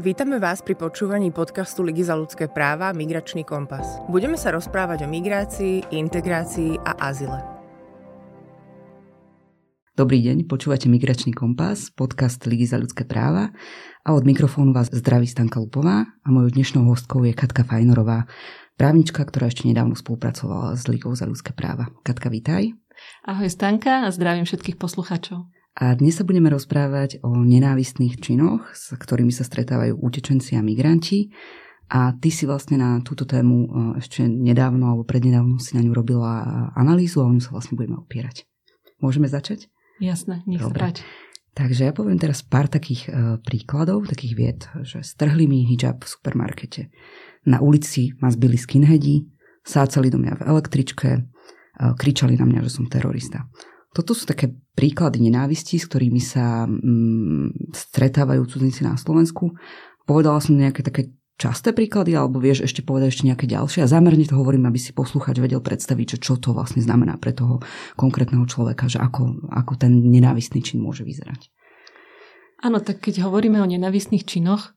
Vítame vás pri počúvaní podcastu Ligy za ľudské práva Migračný kompas. Budeme sa rozprávať o migrácii, integrácii a azile. Dobrý deň, počúvate Migračný kompas, podcast Ligy za ľudské práva a od mikrofónu vás zdraví Stanka Lupová a mojou dnešnou hostkou je Katka Fajnorová, právnička, ktorá ešte nedávno spolupracovala s Ligou za ľudské práva. Katka, vítaj. Ahoj Stanka a zdravím všetkých poslucháčov. A dnes sa budeme rozprávať o nenávistných činoch, s ktorými sa stretávajú utečenci a migranti. A ty si vlastne na túto tému e, ešte nedávno alebo prednedávno si na ňu robila analýzu a o ňu sa vlastne budeme opierať. Môžeme začať? Jasné, nech Dobre. sa páči. Takže ja poviem teraz pár takých uh, príkladov, takých vied, že strhli mi hijab v supermarkete. Na ulici ma zbili skinheadi, sácali do mňa v električke, kričali na mňa, že som terorista. Toto sú také príklady nenávisti, s ktorými sa mm, stretávajú cudzinci na Slovensku. Povedala som nejaké také časté príklady, alebo vieš ešte povedať ešte nejaké ďalšie. A zámerne to hovorím, aby si posluchač vedel predstaviť, že čo to vlastne znamená pre toho konkrétneho človeka, že ako, ako ten nenávistný čin môže vyzerať. Áno, tak keď hovoríme o nenávistných činoch,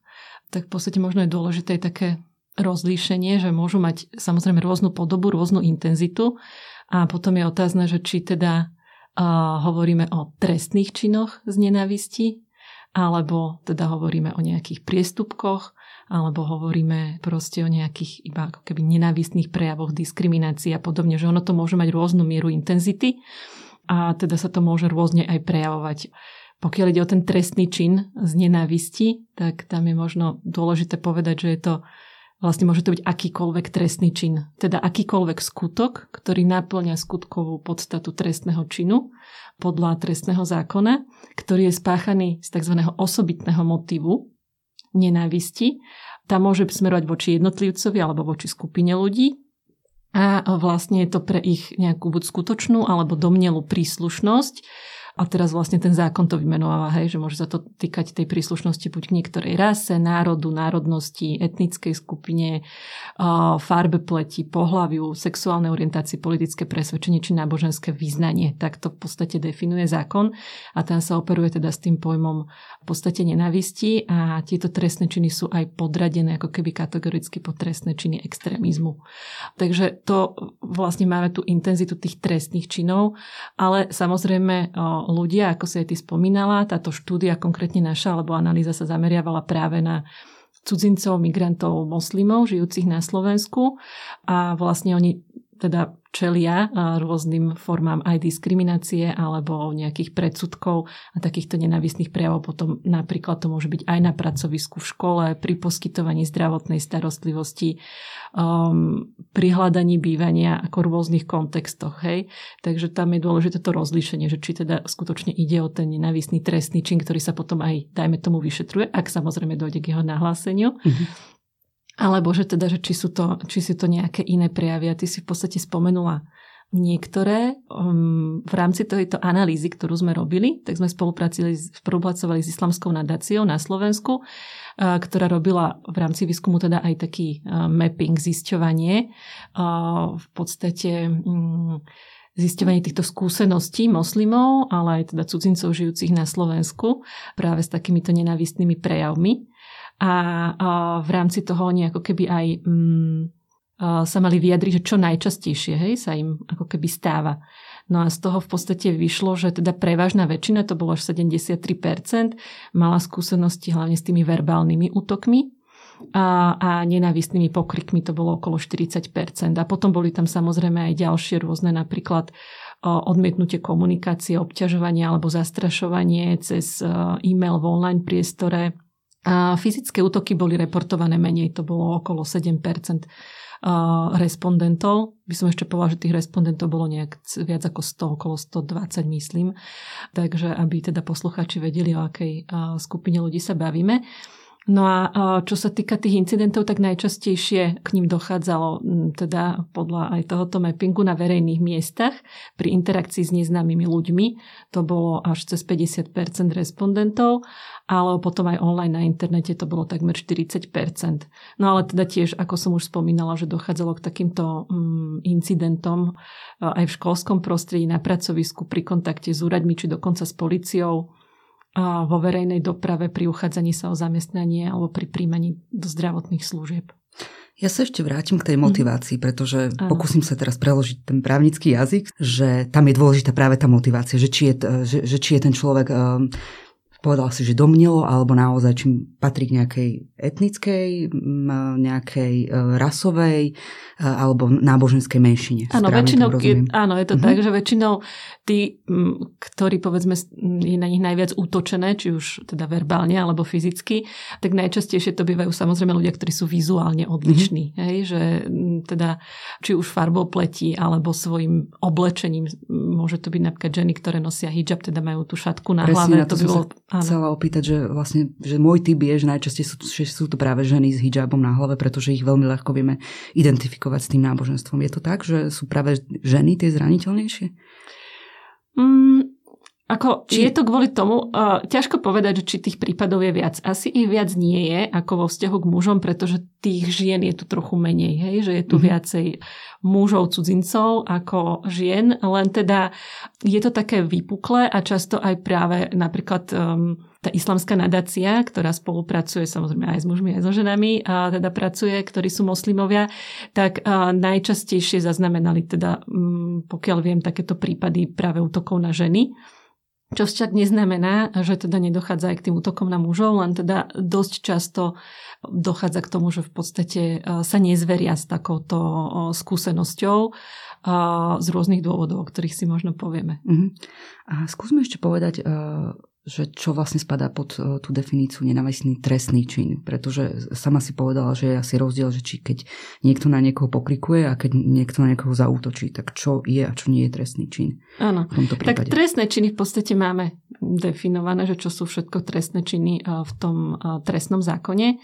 tak v podstate možno je dôležité také rozlíšenie, že môžu mať samozrejme rôznu podobu, rôznu intenzitu a potom je otázne, že či teda hovoríme o trestných činoch z nenávisti, alebo teda hovoríme o nejakých priestupkoch, alebo hovoríme proste o nejakých iba ako keby nenávistných prejavoch diskriminácií a podobne, že ono to môže mať rôznu mieru intenzity a teda sa to môže rôzne aj prejavovať. Pokiaľ ide o ten trestný čin z nenávisti, tak tam je možno dôležité povedať, že je to Vlastne môže to byť akýkoľvek trestný čin, teda akýkoľvek skutok, ktorý naplňa skutkovú podstatu trestného činu podľa trestného zákona, ktorý je spáchaný z tzv. osobitného motivu nenávisti. Tá môže smerovať voči jednotlivcovi alebo voči skupine ľudí a vlastne je to pre ich nejakú buď skutočnú alebo domnelú príslušnosť a teraz vlastne ten zákon to vymenováva, hej, že môže sa to týkať tej príslušnosti buď k niektorej rase, národu, národnosti, etnickej skupine, farbe pleti, pohľaviu, sexuálnej orientácii, politické presvedčenie či náboženské význanie. Tak to v podstate definuje zákon a tam sa operuje teda s tým pojmom v podstate nenavisti a tieto trestné činy sú aj podradené ako keby kategoricky pod trestné činy extrémizmu. Takže to vlastne máme tú intenzitu tých trestných činov, ale samozrejme ľudia, ako si aj ty spomínala. Táto štúdia, konkrétne naša, alebo analýza sa zameriavala práve na cudzincov, migrantov, moslimov, žijúcich na Slovensku a vlastne oni teda čelia rôznym formám aj diskriminácie alebo nejakých predsudkov a takýchto nenavistných prejavov. Potom napríklad to môže byť aj na pracovisku v škole, pri poskytovaní zdravotnej starostlivosti, um, pri hľadaní bývania ako v rôznych kontextoch. Hej? Takže tam je dôležité to rozlíšenie, že či teda skutočne ide o ten nenavistný trestný čin, ktorý sa potom aj, dajme tomu, vyšetruje, ak samozrejme dojde k jeho nahláseniu. Mm-hmm alebo že teda, že či sú to, či sú to nejaké iné prejavy. A ty si v podstate spomenula niektoré. Um, v rámci tejto analýzy, ktorú sme robili, tak sme spolupracovali, s Islamskou nadáciou na Slovensku, uh, ktorá robila v rámci výskumu teda aj taký uh, mapping, zisťovanie. Uh, v podstate um, zisťovanie týchto skúseností moslimov, ale aj teda cudzincov žijúcich na Slovensku práve s takýmito nenávistnými prejavmi a, v rámci toho oni ako keby aj mm, sa mali vyjadriť, že čo najčastejšie hej, sa im ako keby stáva. No a z toho v podstate vyšlo, že teda prevažná väčšina, to bolo až 73%, mala skúsenosti hlavne s tými verbálnymi útokmi a, a nenávistnými pokrikmi, to bolo okolo 40%. A potom boli tam samozrejme aj ďalšie rôzne, napríklad odmietnutie komunikácie, obťažovanie alebo zastrašovanie cez e-mail v online priestore, a fyzické útoky boli reportované menej, to bolo okolo 7 respondentov. By som ešte povedala, že tých respondentov bolo nejak viac ako 100, okolo 120 myslím. Takže aby teda posluchači vedeli, o akej skupine ľudí sa bavíme. No a čo sa týka tých incidentov, tak najčastejšie k ním dochádzalo teda podľa aj tohoto mappingu na verejných miestach pri interakcii s neznámymi ľuďmi. To bolo až cez 50% respondentov, ale potom aj online na internete to bolo takmer 40%. No ale teda tiež, ako som už spomínala, že dochádzalo k takýmto incidentom aj v školskom prostredí, na pracovisku, pri kontakte s úradmi či dokonca s policiou vo verejnej doprave pri uchádzaní sa o zamestnanie alebo pri príjmaní do zdravotných služieb. Ja sa ešte vrátim k tej motivácii, pretože ano. pokúsim sa teraz preložiť ten právnický jazyk, že tam je dôležitá práve tá motivácia, že či je, že, že či je ten človek povedal si, že domnelo, alebo naozaj či patrí k nejakej etnickej, nejakej e, rasovej e, alebo náboženskej menšine. Áno, väčšinou, je, áno, je to mm-hmm. tak, že väčšinou tí, ktorí povedzme je na nich najviac útočené, či už teda verbálne alebo fyzicky, tak najčastejšie to bývajú samozrejme ľudia, ktorí sú vizuálne odlišní. Mm-hmm. Hej, že teda či už farbou pleti alebo svojim oblečením, môže to byť napríklad ženy, ktoré nosia hijab, teda majú tú šatku na Presne, hlave. Na to, to by bolo chcela opýtať, že vlastne, že môj typ je, že najčastejšie sú, že sú to práve ženy s hijabom na hlave, pretože ich veľmi ľahko vieme identifikovať s tým náboženstvom. Je to tak, že sú práve ženy tie zraniteľnejšie? Mm, ako, či... Je to kvôli tomu, uh, ťažko povedať, či tých prípadov je viac. Asi ich viac nie je ako vo vzťahu k mužom, pretože tých žien je tu trochu menej, hej? že je tu mm-hmm. viacej mužov cudzincov ako žien, len teda je to také vypuklé a často aj práve napríklad um, tá islamská nadácia, ktorá spolupracuje samozrejme aj s mužmi, aj so ženami, a teda pracuje, ktorí sú moslimovia, tak uh, najčastejšie zaznamenali teda, um, pokiaľ viem, takéto prípady práve útokov na ženy. Čo však neznamená, že teda nedochádza aj k tým útokom na mužov, len teda dosť často dochádza k tomu, že v podstate e, sa nezveria s takouto skúsenosťou e, z rôznych dôvodov, o ktorých si možno povieme. Uh-huh. A skúsme ešte povedať, e, že čo vlastne spadá pod uh, tú definíciu nenávistný trestný čin. Pretože sama si povedala, že je asi rozdiel, že či keď niekto na niekoho pokrikuje a keď niekto na niekoho zaútočí, tak čo je a čo nie je trestný čin. Áno, tak trestné činy v podstate máme definované, že čo sú všetko trestné činy uh, v tom uh, trestnom zákone.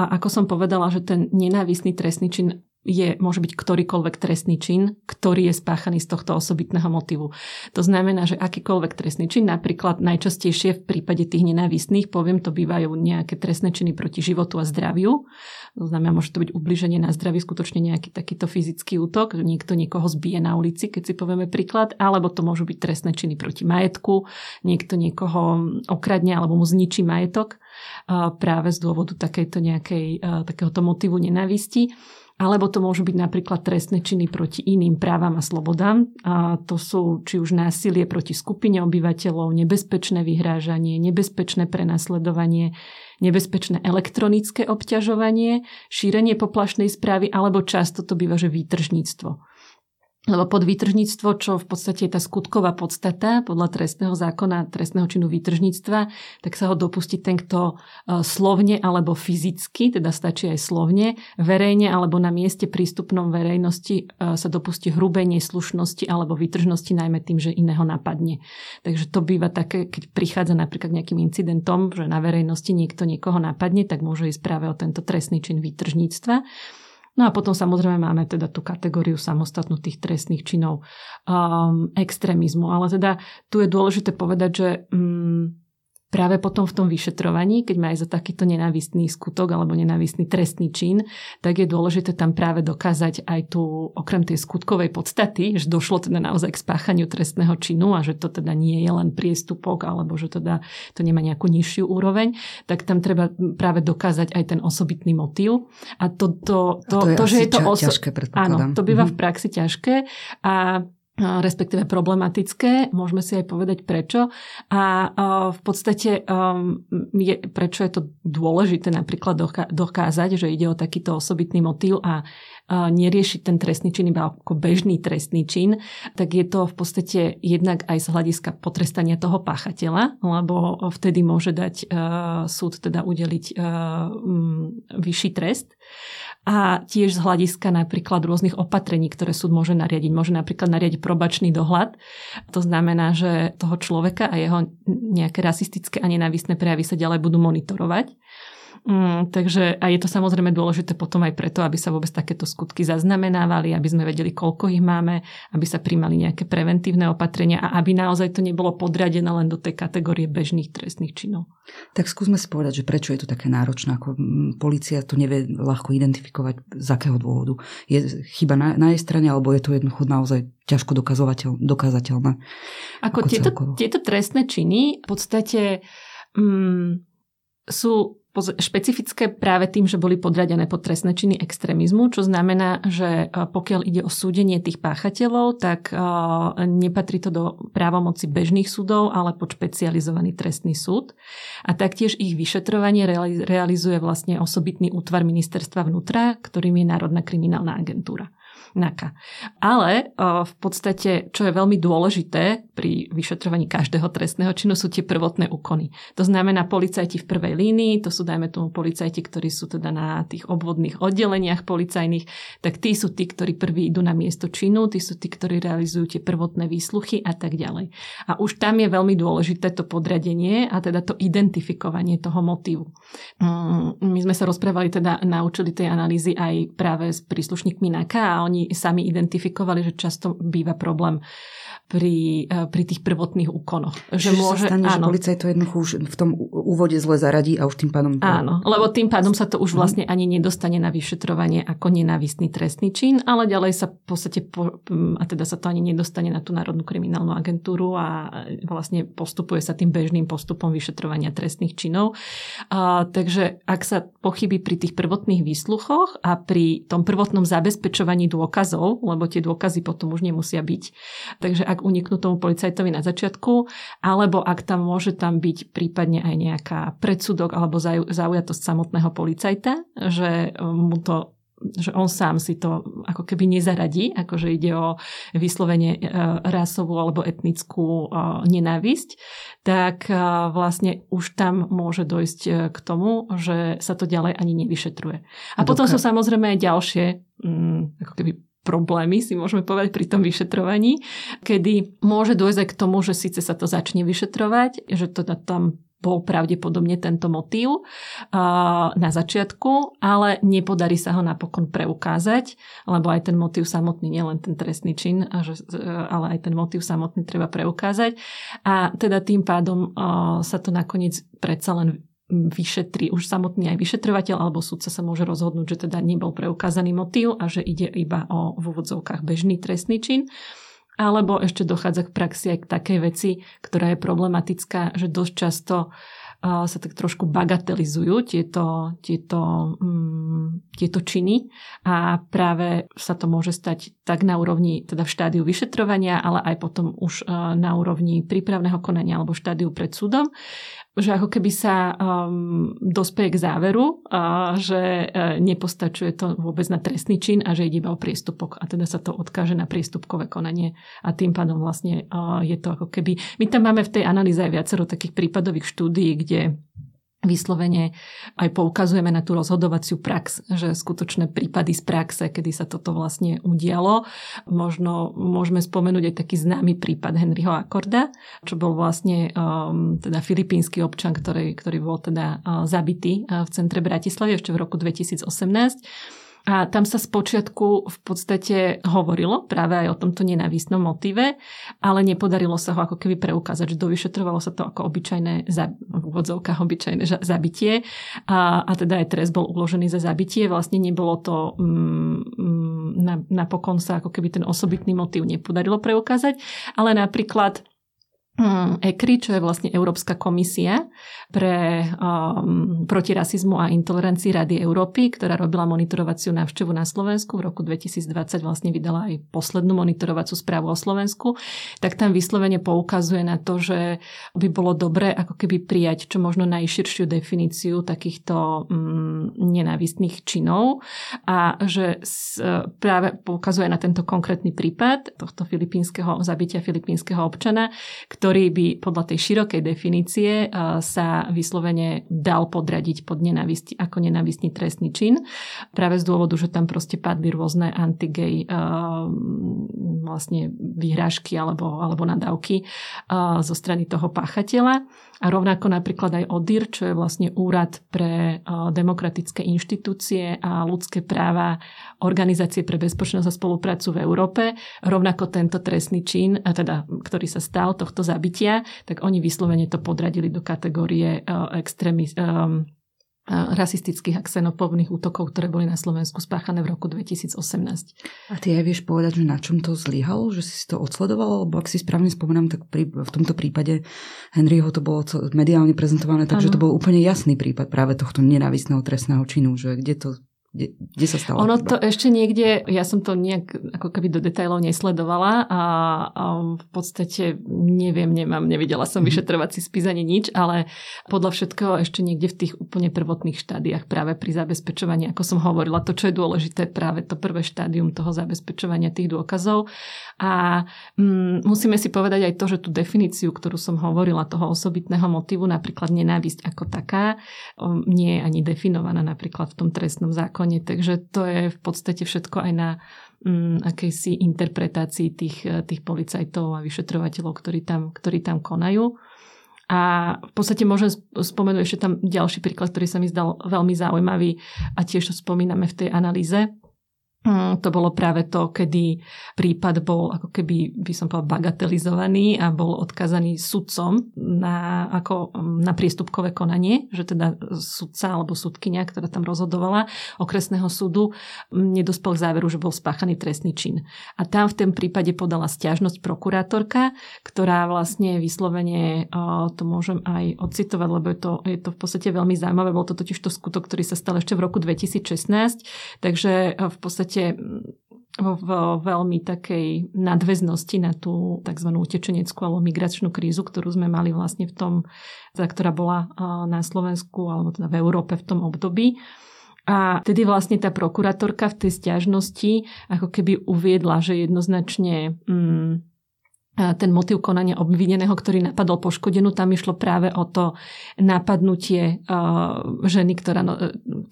A ako som povedala, že ten nenávistný trestný čin je, môže byť ktorýkoľvek trestný čin, ktorý je spáchaný z tohto osobitného motivu. To znamená, že akýkoľvek trestný čin, napríklad najčastejšie v prípade tých nenávistných, poviem, to bývajú nejaké trestné činy proti životu a zdraviu. To znamená, môže to byť ubliženie na zdraví, skutočne nejaký takýto fyzický útok, niekto niekoho zbije na ulici, keď si povieme príklad, alebo to môžu byť trestné činy proti majetku, niekto niekoho okradne alebo mu zničí majetok práve z dôvodu takejto nejakej, takéhoto motivu nenávisti alebo to môžu byť napríklad trestné činy proti iným právam a slobodám. A to sú či už násilie proti skupine obyvateľov, nebezpečné vyhrážanie, nebezpečné prenasledovanie, nebezpečné elektronické obťažovanie, šírenie poplašnej správy alebo často to býva, že výtržníctvo. Lebo pod výtržníctvo, čo v podstate je tá skutková podstata podľa trestného zákona, trestného činu výtržníctva, tak sa ho dopustí ten, kto e, slovne alebo fyzicky, teda stačí aj slovne, verejne alebo na mieste prístupnom verejnosti e, sa dopustí hrubej neslušnosti alebo výtržnosti, najmä tým, že iného napadne. Takže to býva také, keď prichádza napríklad nejakým incidentom, že na verejnosti niekto niekoho napadne, tak môže ísť práve o tento trestný čin výtržníctva. No a potom samozrejme máme teda tú kategóriu samostatnú tých trestných činov um, extrémizmu. Ale teda tu je dôležité povedať, že um, práve potom v tom vyšetrovaní, keď má aj za takýto nenávistný skutok alebo nenávistný trestný čin, tak je dôležité tam práve dokázať aj tu, okrem tej skutkovej podstaty, že došlo teda naozaj k spáchaniu trestného činu a že to teda nie je len priestupok alebo že teda to nemá nejakú nižšiu úroveň, tak tam treba práve dokázať aj ten osobitný motív. A to, to, to, a to, je to že je to oso- ťažké, Áno, to býva mm-hmm. v praxi ťažké a respektíve problematické. Môžeme si aj povedať prečo. A v podstate um, je, prečo je to dôležité napríklad dokázať, že ide o takýto osobitný motív a neriešiť ten trestný čin iba ako bežný trestný čin, tak je to v podstate jednak aj z hľadiska potrestania toho páchateľa, lebo vtedy môže dať súd teda udeliť vyšší trest a tiež z hľadiska napríklad rôznych opatrení, ktoré súd môže nariadiť. Môže napríklad nariadiť probačný dohľad. To znamená, že toho človeka a jeho nejaké rasistické a nenávistné prejavy sa ďalej budú monitorovať. Mm, takže a je to samozrejme dôležité potom aj preto, aby sa vôbec takéto skutky zaznamenávali, aby sme vedeli, koľko ich máme, aby sa príjmali nejaké preventívne opatrenia a aby naozaj to nebolo podradené len do tej kategórie bežných trestných činov. Tak skúsme si povedať, že prečo je to také náročné, ako policia to nevie ľahko identifikovať, z akého dôvodu. Je chyba na, na jej strane, alebo je to jednoducho naozaj ťažko dokazovateľ, dokázateľné? Ako, ako tieto, tieto trestné činy v podstate mm, sú špecifické práve tým, že boli podradené pod trestné činy extrémizmu, čo znamená, že e, pokiaľ ide o súdenie tých páchateľov, tak e, nepatrí to do právomoci bežných súdov, ale pod špecializovaný trestný súd. A taktiež ich vyšetrovanie realizuje vlastne osobitný útvar ministerstva vnútra, ktorým je Národná kriminálna agentúra. NAKA. Ale v podstate, čo je veľmi dôležité pri vyšetrovaní každého trestného činu, sú tie prvotné úkony. To znamená policajti v prvej línii, to sú dajme tomu policajti, ktorí sú teda na tých obvodných oddeleniach policajných, tak tí sú tí, ktorí prví idú na miesto činu, tí sú tí, ktorí realizujú tie prvotné výsluchy a tak ďalej. A už tam je veľmi dôležité to podradenie a teda to identifikovanie toho motívu. Mm, my sme sa rozprávali teda, naučili tej analýzy aj práve s príslušníkmi NAKA a oni sami identifikovali, že často býva problém pri, e, pri tých prvotných úkonoch. Že Čiže môže, sa stane, áno. že policaj to jednoducho už v tom úvode zle zaradí a už tým pádom... Áno, lebo tým pádom sa to už mhm. vlastne ani nedostane na vyšetrovanie ako nenávistný trestný čin, ale ďalej sa v podstate, po, a teda sa to ani nedostane na tú Národnú kriminálnu agentúru a vlastne postupuje sa tým bežným postupom vyšetrovania trestných činov. A, takže ak sa pochybí pri tých prvotných výsluchoch a pri tom prvotnom zabezpečovaní dôkazov, lebo tie dôkazy potom už nemusia byť, takže ak uniknú tomu policajtovi na začiatku, alebo ak tam môže tam byť prípadne aj nejaká predsudok alebo zaujatosť samotného policajta, že mu to že on sám si to ako keby nezaradí, akože ide o vyslovene e, rasovú alebo etnickú e, nenávisť, tak e, vlastne už tam môže dojsť k tomu, že sa to ďalej ani nevyšetruje. A potom sú samozrejme aj ďalšie mm, ako keby problémy, si môžeme povedať pri tom vyšetrovaní, kedy môže dôjsť aj k tomu, že síce sa to začne vyšetrovať, že to tam bol pravdepodobne tento motív na začiatku, ale nepodarí sa ho napokon preukázať, lebo aj ten motív samotný, nielen ten trestný čin, ale aj ten motív samotný treba preukázať. A teda tým pádom sa to nakoniec predsa len vyšetri už samotný aj vyšetrovateľ alebo sudca sa môže rozhodnúť, že teda nebol preukázaný motív a že ide iba o v úvodzovkách bežný trestný čin. Alebo ešte dochádza k praxi aj k takej veci, ktorá je problematická, že dosť často sa tak trošku bagatelizujú tieto, tieto, um, tieto činy a práve sa to môže stať tak na úrovni, teda v štádiu vyšetrovania, ale aj potom už uh, na úrovni prípravného konania alebo štádiu pred súdom že ako keby sa um, dospeje k záveru, uh, že uh, nepostačuje to vôbec na trestný čin a že ide iba o priestupok a teda sa to odkáže na priestupkové konanie a tým pádom vlastne uh, je to ako keby... My tam máme v tej analýze aj viacero takých prípadových štúdií, kde vyslovene aj poukazujeme na tú rozhodovaciu prax, že skutočné prípady z praxe, kedy sa toto vlastne udialo. Možno môžeme spomenúť aj taký známy prípad Henryho Akorda, čo bol vlastne um, teda filipínsky občan, ktorý, ktorý bol teda uh, zabitý uh, v centre Bratislavy ešte v roku 2018 a tam sa spočiatku v podstate hovorilo práve aj o tomto nenávistnom motíve, ale nepodarilo sa ho ako keby preukázať, že dovyšetrovalo sa to ako obyčajné, v úvodzovkách obyčajné zabitie a, a teda aj trest bol uložený za zabitie. Vlastne nebolo to, mm, mm napokon sa ako keby ten osobitný motív nepodarilo preukázať, ale napríklad ECRI, čo je vlastne Európska komisia pre um, proti rasizmu a intolerancii Rady Európy, ktorá robila monitorovaciu návštevu na Slovensku. V roku 2020 vlastne vydala aj poslednú monitorovacú správu o Slovensku. Tak tam vyslovene poukazuje na to, že by bolo dobré ako keby prijať čo možno najširšiu definíciu takýchto um, nenávistných činov a že s, práve poukazuje na tento konkrétny prípad tohto filipínskeho zabitia filipínskeho občana, ktorý by podľa tej širokej definície eh, sa vyslovene dal podradiť pod nenávisti ako nenávistný trestný čin. Práve z dôvodu, že tam proste padli rôzne antigej eh, vlastne vyhrážky alebo, alebo nadávky eh, zo strany toho páchateľa. A rovnako napríklad aj ODIR, čo je vlastne úrad pre demokratické inštitúcie a ľudské práva Organizácie pre bezpečnosť a spoluprácu v Európe. Rovnako tento trestný čin, teda, ktorý sa stal tohto zabitia, tak oni vyslovene to podradili do kategórie uh, extrémis, um, rasistických a xenofóbnych útokov, ktoré boli na Slovensku spáchané v roku 2018. A ty aj vieš povedať, že na čom to zlyhalo? Že si to odsledoval? Lebo ak si správne spomínam, tak pri, v tomto prípade Henryho to bolo mediálne prezentované, takže to bol úplne jasný prípad práve tohto nenávistného trestného činu, že kde to kde, kde sa stalo? Ono to ešte niekde, ja som to nejak ako keby do detajlov nesledovala a, a v podstate neviem, nemám, nevidela som mm-hmm. vyšetrovací spis ani nič, ale podľa všetkého ešte niekde v tých úplne prvotných štádiách práve pri zabezpečovaní, ako som hovorila, to, čo je dôležité, práve to prvé štádium toho zabezpečovania tých dôkazov. A mm, musíme si povedať aj to, že tú definíciu, ktorú som hovorila, toho osobitného motivu, napríklad nenávisť ako taká, nie je ani definovaná napríklad v tom trestnom zákone zákone, takže to je v podstate všetko aj na um, akejsi interpretácii tých, eh, tých policajtov a vyšetrovateľov, ktorí tam, ktorí tam konajú. A v podstate môžem spomenúť ešte tam ďalší príklad, ktorý sa mi zdal veľmi zaujímavý a tiež to spomíname v tej analýze. Mm, to bolo práve to, kedy prípad bol ako keby, by som povedal, bagatelizovaný a bol odkazaný sudcom na, ako, mm, na priestupkové konanie, že teda sudca alebo sudkynia, ktorá tam rozhodovala okresného súdu, mm, nedospel k záveru, že bol spáchaný trestný čin. A tam v tom prípade podala stiažnosť prokurátorka, ktorá vlastne vyslovene, to môžem aj odcitovať, lebo je to, je to v podstate veľmi zaujímavé, bol to totiž to skutok, ktorý sa stal ešte v roku 2016, takže v podstate podstate v veľmi takej nadväznosti na tú tzv. utečeneckú alebo migračnú krízu, ktorú sme mali vlastne v tom, ktorá bola na Slovensku alebo teda v Európe v tom období. A tedy vlastne tá prokurátorka v tej stiažnosti ako keby uviedla, že jednoznačne mm, ten motiv konania obvineného, ktorý napadol poškodenú, tam išlo práve o to napadnutie ženy, ktorá, no,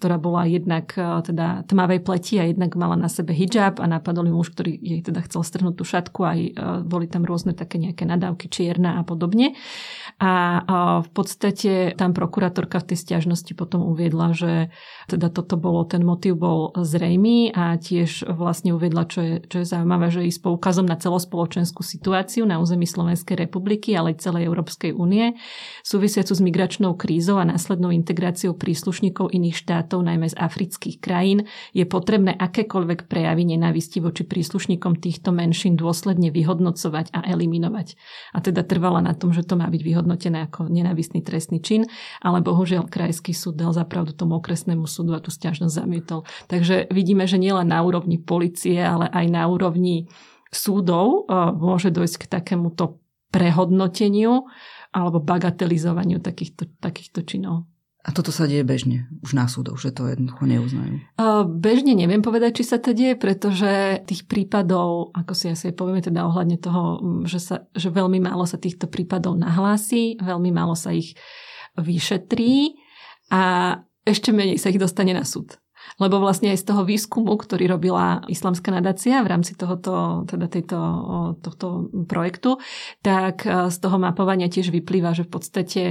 ktorá bola jednak teda tmavej pleti a jednak mala na sebe hijab a napadol ju muž, ktorý jej teda chcel strhnúť tú šatku aj boli tam rôzne také nejaké nadávky čierna a podobne. A v podstate tam prokurátorka v tej stiažnosti potom uviedla, že teda toto bolo, ten motiv bol zrejmý a tiež vlastne uviedla, čo je, čo je zaujímavé, že i s poukazom na celospoločenskú situáciu migráciu na území Slovenskej republiky, ale aj celej Európskej únie, súvisiacu s migračnou krízou a následnou integráciou príslušníkov iných štátov, najmä z afrických krajín, je potrebné akékoľvek prejavy nenávisti voči príslušníkom týchto menšín dôsledne vyhodnocovať a eliminovať. A teda trvala na tom, že to má byť vyhodnotené ako nenávistný trestný čin, ale bohužiaľ krajský súd dal zapravdu tomu okresnému súdu a tú stiažnosť zamietol. Takže vidíme, že nielen na úrovni policie, ale aj na úrovni súdov môže dojsť k takémuto prehodnoteniu alebo bagatelizovaniu takýchto, takýchto činov. A toto sa deje bežne už na súdoch, že to jednoducho neuznajú? Bežne neviem povedať, či sa to deje, pretože tých prípadov, ako si asi povieme teda ohľadne toho, že, sa, že veľmi málo sa týchto prípadov nahlási, veľmi málo sa ich vyšetrí a ešte menej sa ich dostane na súd. Lebo vlastne aj z toho výskumu, ktorý robila Islamská nadácia v rámci tohoto, teda tejto, tohto projektu, tak e, z toho mapovania tiež vyplýva, že v podstate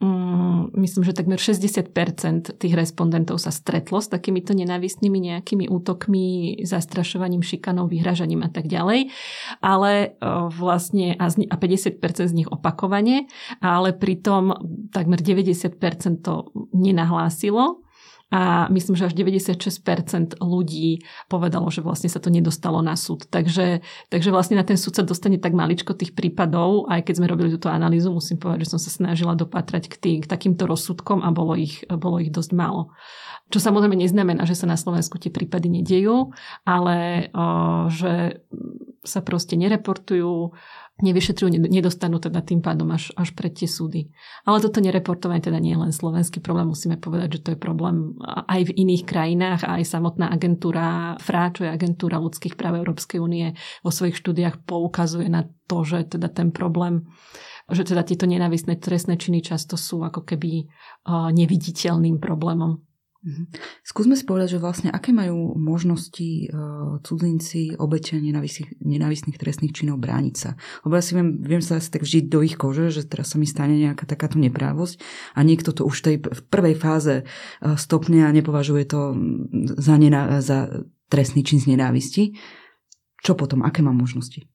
um, myslím, že takmer 60% tých respondentov sa stretlo s takýmito nenávistnými nejakými útokmi, zastrašovaním, šikanou, vyhražaním a tak ďalej. Ale uh, vlastne a 50% z nich opakovane, ale pritom takmer 90% to nenahlásilo a myslím, že až 96% ľudí povedalo, že vlastne sa to nedostalo na súd. Takže, takže vlastne na ten súd sa dostane tak maličko tých prípadov, aj keď sme robili túto analýzu, musím povedať, že som sa snažila dopatrať k, tým, k takýmto rozsudkom a bolo ich, bolo ich dosť málo. Čo samozrejme neznamená, že sa na Slovensku tie prípady nedejú, ale o, že sa proste nereportujú, nevyšetrujú, nedostanú teda tým pádom až, až pred tie súdy. Ale toto nereportovanie teda nie je len slovenský problém, musíme povedať, že to je problém aj v iných krajinách aj samotná agentúra FRA, čo je agentúra ľudských práv Európskej únie, vo svojich štúdiách poukazuje na to, že teda ten problém že teda tieto nenávistné trestné činy často sú ako keby neviditeľným problémom. Mhm. Skúsme si povedať, že vlastne aké majú možnosti uh, cudzinci, obete nenávistných trestných činov brániť sa. Lebo ja si viem, viem sa asi tak vžiť do ich kože, že teraz sa mi stane nejaká takáto neprávosť a niekto to už tej, v prvej fáze uh, stopne a nepovažuje to za, nená, za trestný čin z nenávisti. Čo potom? Aké mám možnosti?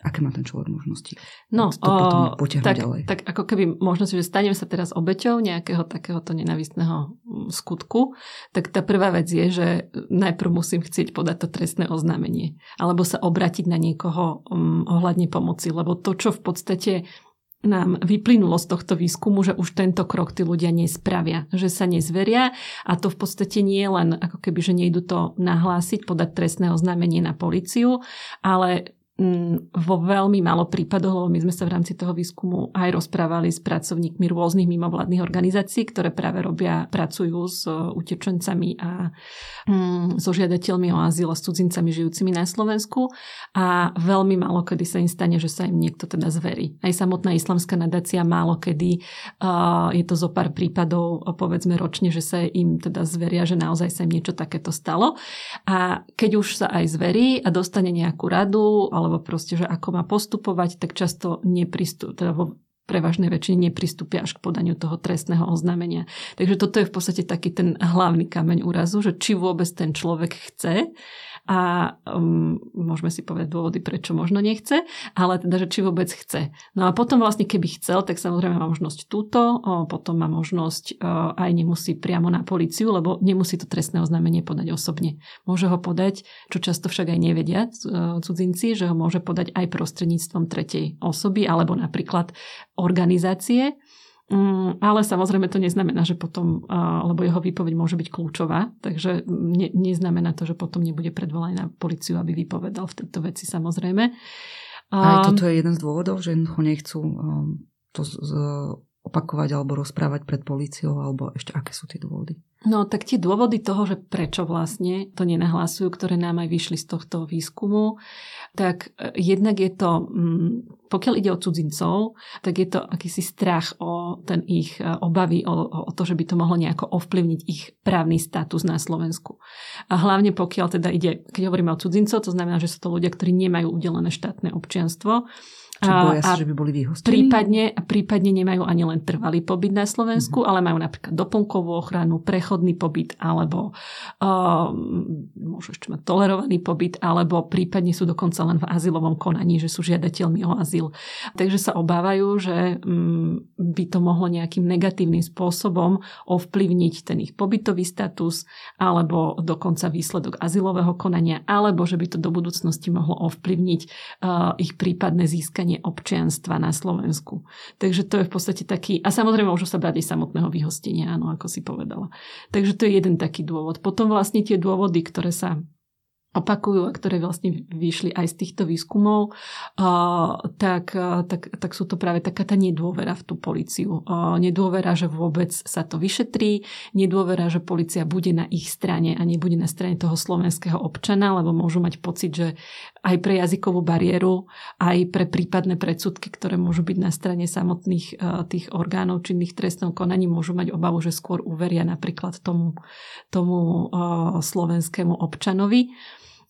Aké má ten človek možnosti? No, to o, tak, ďalej. tak ako keby možno, že staneme sa teraz obeťou nejakého takéhoto nenavistného mm, skutku, tak tá prvá vec je, že najprv musím chcieť podať to trestné oznámenie. Alebo sa obratiť na niekoho um, ohľadne pomoci. Lebo to, čo v podstate nám vyplynulo z tohto výskumu, že už tento krok tí ľudia nespravia, že sa nezveria a to v podstate nie je len ako keby, že nejdu to nahlásiť, podať trestné oznámenie na policiu, ale vo veľmi málo prípadoch, lebo my sme sa v rámci toho výskumu aj rozprávali s pracovníkmi rôznych mimovládnych organizácií, ktoré práve robia, pracujú s e, utečencami a mm, so žiadateľmi o azyl a s cudzincami žijúcimi na Slovensku a veľmi málo kedy sa im stane, že sa im niekto teda zverí. Aj samotná islamská nadácia málo kedy uh, je to zo pár prípadov, povedzme ročne, že sa im teda zveria, že naozaj sa im niečo takéto stalo. A keď už sa aj zverí a dostane nejakú radu alebo alebo proste, že ako má postupovať, tak často nepristup, teda vo prevažnej väčšine nepristúpia až k podaniu toho trestného oznámenia. Takže toto je v podstate taký ten hlavný kameň úrazu, že či vôbec ten človek chce a um, môžeme si povedať dôvody, prečo možno nechce, ale teda, že či vôbec chce. No a potom vlastne, keby chcel, tak samozrejme má možnosť túto, o, potom má možnosť o, aj nemusí priamo na policiu, lebo nemusí to trestné oznámenie podať osobne. Môže ho podať, čo často však aj nevedia cudzinci, že ho môže podať aj prostredníctvom tretej osoby alebo napríklad organizácie, ale samozrejme to neznamená, že potom, lebo jeho výpoveď môže byť kľúčová, takže ne, neznamená to, že potom nebude predvolaný na policiu, aby vypovedal v tejto veci samozrejme. Aj toto je jeden z dôvodov, že ho nechcú um, to opakovať alebo rozprávať pred policiou, alebo ešte aké sú tie dôvody? No tak tie dôvody toho, že prečo vlastne to nenahlasujú, ktoré nám aj vyšli z tohto výskumu, tak e, jednak je to, mm, pokiaľ ide o cudzincov, tak je to akýsi strach o ten ich e, obavy, o, o to, že by to mohlo nejako ovplyvniť ich právny status na Slovensku. A hlavne pokiaľ teda ide, keď hovoríme o cudzincov, to znamená, že sú to ľudia, ktorí nemajú udelené štátne občianstvo, čo boja sa, že by boli vyhostení? Prípadne, prípadne nemajú ani len trvalý pobyt na Slovensku, mm-hmm. ale majú napríklad doplnkovú ochranu, prechodný pobyt, alebo uh, môžu ešte mať tolerovaný pobyt, alebo prípadne sú dokonca len v azylovom konaní, že sú žiadateľmi o azyl. Takže sa obávajú, že um, by to mohlo nejakým negatívnym spôsobom ovplyvniť ten ich pobytový status, alebo dokonca výsledok azylového konania, alebo že by to do budúcnosti mohlo ovplyvniť uh, ich prípadné získanie získanie občianstva na Slovensku. Takže to je v podstate taký, a samozrejme môžu sa aj samotného vyhostenia, áno, ako si povedala. Takže to je jeden taký dôvod. Potom vlastne tie dôvody, ktoré sa opakujú a ktoré vlastne vyšli aj z týchto výskumov, tak, tak, tak sú to práve taká tá nedôvera v tú policiu. Nedôvera, že vôbec sa to vyšetrí, nedôvera, že policia bude na ich strane a nebude na strane toho slovenského občana, lebo môžu mať pocit, že aj pre jazykovú bariéru, aj pre prípadné predsudky, ktoré môžu byť na strane samotných tých orgánov činných trestnom konaní, môžu mať obavu, že skôr uveria napríklad tomu, tomu slovenskému občanovi.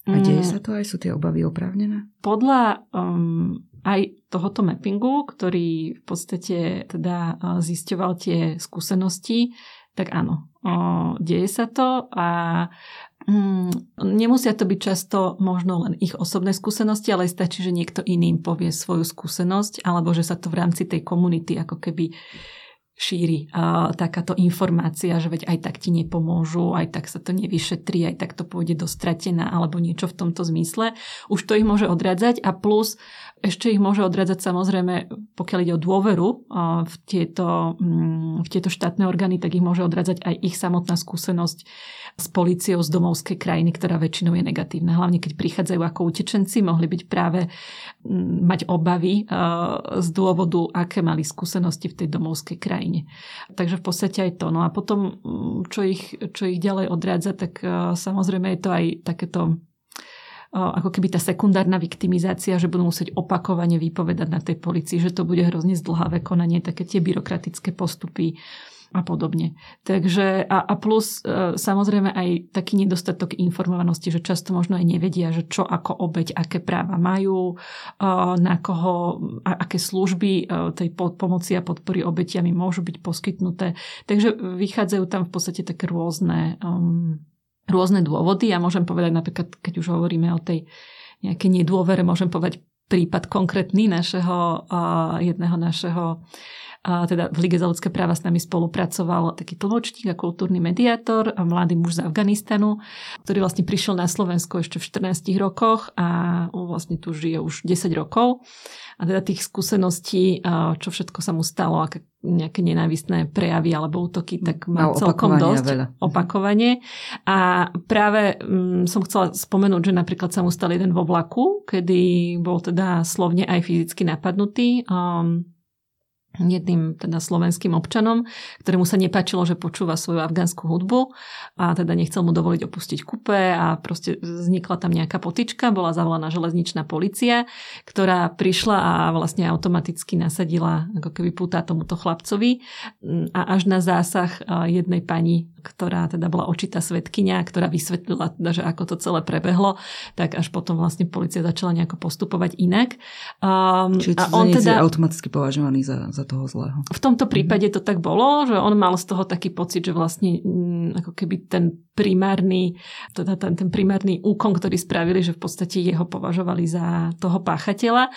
A deje mm. sa to aj? Sú tie obavy oprávnené? Podľa um, aj tohoto mappingu, ktorý v podstate teda uh, zisťoval tie skúsenosti, tak áno, uh, deje sa to a um, nemusia to byť často možno len ich osobné skúsenosti, ale stačí, že niekto iným povie svoju skúsenosť alebo že sa to v rámci tej komunity ako keby šíri uh, takáto informácia, že veď aj tak ti nepomôžu, aj tak sa to nevyšetrí, aj tak to pôjde do stratená alebo niečo v tomto zmysle. Už to ich môže odradzať a plus ešte ich môže odradzať samozrejme, pokiaľ ide o dôveru v tieto, mm, v tieto štátne orgány, tak ich môže odradzať aj ich samotná skúsenosť s policiou z domovskej krajiny, ktorá väčšinou je negatívna. Hlavne keď prichádzajú ako utečenci, mohli byť práve mať obavy z dôvodu, aké mali skúsenosti v tej domovskej krajine. Takže v podstate aj to. No a potom, čo ich, čo ich ďalej odrádza, tak samozrejme je to aj takéto ako keby tá sekundárna viktimizácia, že budú musieť opakovane vypovedať na tej policii, že to bude hrozne zdlhavé konanie, také tie byrokratické postupy a podobne. Takže a, a plus e, samozrejme aj taký nedostatok informovanosti, že často možno aj nevedia, že čo ako obeď, aké práva majú, e, na koho, a, aké služby e, tej pomoci a podpory obetiami môžu byť poskytnuté. Takže vychádzajú tam v podstate také rôzne um, rôzne dôvody. Ja môžem povedať napríklad, keď už hovoríme o tej nejakej nedôvere, môžem povedať prípad konkrétny našeho, jedného našeho a teda v Lige za ľudské práva s nami spolupracoval taký tlmočník a kultúrny mediátor, a mladý muž z Afganistanu, ktorý vlastne prišiel na Slovensko ešte v 14 rokoch a vlastne tu žije už 10 rokov. A teda tých skúseností, čo všetko sa mu stalo, aké nejaké nenávistné prejavy alebo útoky, tak mal celkom dosť veľa. opakovanie. A práve um, som chcela spomenúť, že napríklad sa mu stal jeden vo vlaku, kedy bol teda slovne aj fyzicky napadnutý. Um, jedným teda slovenským občanom, ktorému sa nepáčilo, že počúva svoju afgánsku hudbu a teda nechcel mu dovoliť opustiť kupe a proste vznikla tam nejaká potička, bola zavolaná železničná policia, ktorá prišla a vlastne automaticky nasadila ako keby púta tomuto chlapcovi. A až na zásah jednej pani, ktorá teda bola očitá svetkynia, ktorá vysvetlila teda, že ako to celé prebehlo, tak až potom vlastne policia začala nejako postupovať inak. Um, Čiže a on teda automaticky považovaný za, za toho zlého. V tomto prípade to tak bolo, že on mal z toho taký pocit, že vlastne mm, ako keby ten primárny, teda ten, ten primárny úkon, ktorý spravili, že v podstate jeho považovali za toho páchateľa.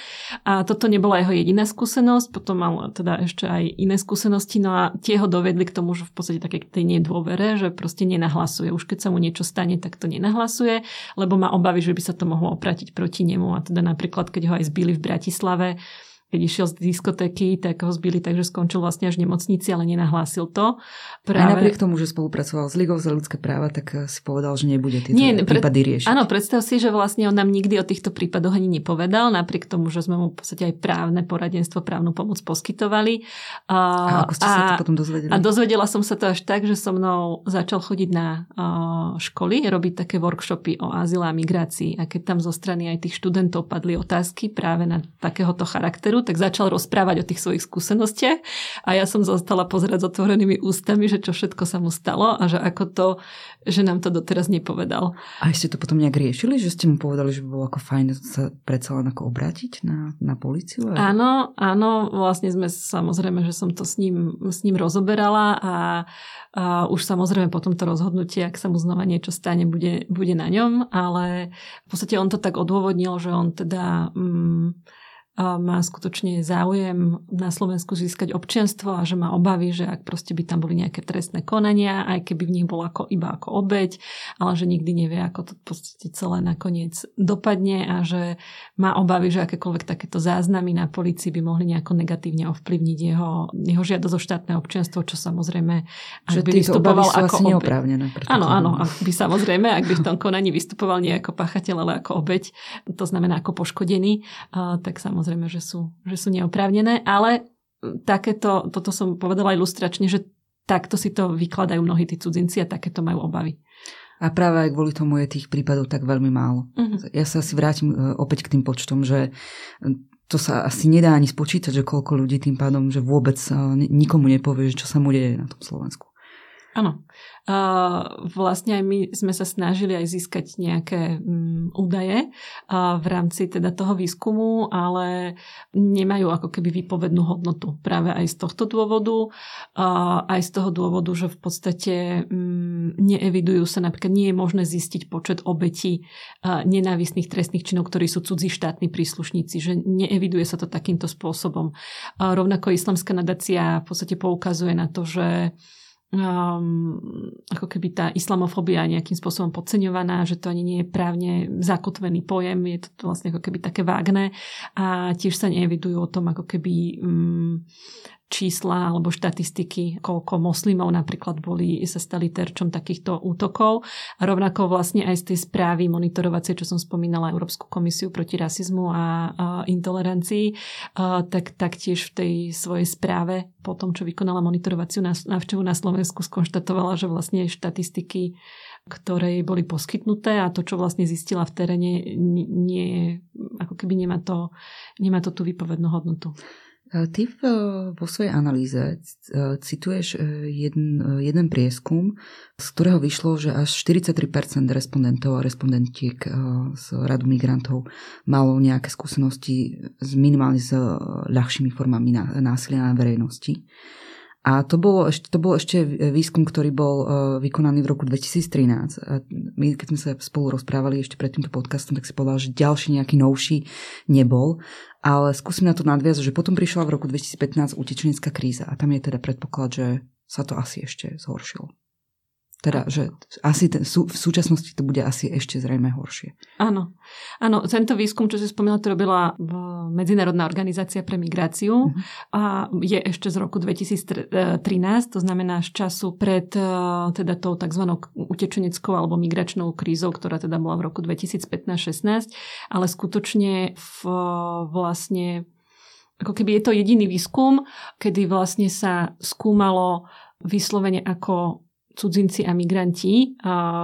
A toto nebola jeho jediná skúsenosť, potom mal teda ešte aj iné skúsenosti, no a tie ho dovedli k tomu, že v podstate také tej nedôvere, že proste nenahlasuje. Už keď sa mu niečo stane, tak to nenahlasuje, lebo má obavy, že by sa to mohlo opratiť proti nemu. A teda napríklad, keď ho aj zbili v Bratislave, keď išiel z diskotéky, tak ho zbili, takže skončil vlastne až v nemocnici, ale nenahlásil to. Práve... Aj napriek tomu, že spolupracoval s Ligou za ľudské práva, tak eh, si povedal, že nebude tieto Nie, prípady riešiť. Áno, predstav si, že vlastne on nám nikdy o týchto prípadoch ani nepovedal, napriek tomu, že sme mu v podstate aj právne poradenstvo, právnu pomoc poskytovali. A, a ako ste a, sa to potom dozvedeli? A dozvedela som sa to až tak, že so mnou začal chodiť na uh, školy, robiť také workshopy o azyle a migrácii. A keď tam zo strany aj tých študentov padli otázky práve na takéhoto charakteru, tak začal rozprávať o tých svojich skúsenostiach a ja som zostala pozerať s otvorenými ústami, že čo všetko sa mu stalo a že ako to, že nám to doteraz nepovedal. A ste to potom nejak riešili, že ste mu povedali, že by bolo ako fajn sa predsa len ako obrátiť na, na policiu? A... Áno, áno, vlastne sme samozrejme, že som to s ním, s ním rozoberala a, a už samozrejme po tomto rozhodnutí, ak sa mu znova niečo stane, bude, bude na ňom, ale v podstate on to tak odôvodnil, že on teda... Mm, má skutočne záujem na Slovensku získať občianstvo a že má obavy, že ak proste by tam boli nejaké trestné konania, aj keby v nich bol ako, iba ako obeď, ale že nikdy nevie, ako to v podstate celé nakoniec dopadne a že má obavy, že akékoľvek takéto záznamy na policii by mohli nejako negatívne ovplyvniť jeho, jeho žiadosť o štátne občianstvo, čo samozrejme, ak že by vystupoval ako obeď. Áno, áno, ak by samozrejme, ak by v tom konaní vystupoval nie ako pachateľ, ale ako obeď, to znamená ako poškodený, tak samozrejme samozrejme, že sú, že sú neoprávnené, ale takéto, toto som povedala ilustračne, že takto si to vykladajú mnohí tí cudzinci a takéto majú obavy. A práve aj kvôli tomu je tých prípadov tak veľmi málo. Uh-huh. Ja sa asi vrátim e, opäť k tým počtom, že to sa asi nedá ani spočítať, že koľko ľudí tým pádom, že vôbec e, nikomu nepovie, že čo sa mu deje na tom Slovensku. Áno. Vlastne aj my sme sa snažili aj získať nejaké um, údaje v rámci teda toho výskumu, ale nemajú ako keby výpovednú hodnotu. Práve aj z tohto dôvodu, aj z toho dôvodu, že v podstate um, neevidujú sa, napríklad nie je možné zistiť počet obetí nenávistných trestných činov, ktorí sú cudzí štátni príslušníci, že neeviduje sa to takýmto spôsobom. Rovnako islamská nadácia v podstate poukazuje na to, že um, ako keby tá islamofóbia je nejakým spôsobom podceňovaná, že to ani nie je právne zakotvený pojem, je to vlastne ako keby také vágne a tiež sa neevidujú o tom ako keby um, čísla alebo štatistiky, koľko moslimov napríklad boli, sa stali terčom takýchto útokov. A rovnako vlastne aj z tej správy monitorovacie, čo som spomínala, Európsku komisiu proti rasizmu a, a intolerancii, a, tak taktiež v tej svojej správe po tom, čo vykonala monitorovaciu návštevu na Slovensku, skonštatovala, že vlastne typicky ktoré boli poskytnuté a to, čo vlastne zistila v teréne, nie ako keby nemá to, nemá to tú výpovednú hodnotu. Ty v, vo svojej analýze e, cituješ e, jeden, e, jeden prieskum, z ktorého vyšlo, že až 43% respondentov a respondentiek z radu migrantov malo nejaké skúsenosti s minimálne s ľahšími formami násilia na verejnosti. A to bolo, ešte, to bol ešte výskum, ktorý bol uh, vykonaný v roku 2013. A my, keď sme sa spolu rozprávali ešte pred týmto podcastom, tak si povedal, že ďalší nejaký novší nebol. Ale skúsim na to nadviazať, že potom prišla v roku 2015 utečenická kríza a tam je teda predpoklad, že sa to asi ešte zhoršilo. Teda, že asi ten, v súčasnosti to bude asi ešte zrejme horšie. Áno. Áno, tento výskum, čo si spomínala, to robila Medzinárodná organizácia pre migráciu uh-huh. a je ešte z roku 2013, to znamená z času pred e, teda tou tzv. utečeneckou alebo migračnou krízou, ktorá teda bola v roku 2015-16, ale skutočne v, vlastne ako keby je to jediný výskum, kedy vlastne sa skúmalo vyslovene ako cudzinci a migranti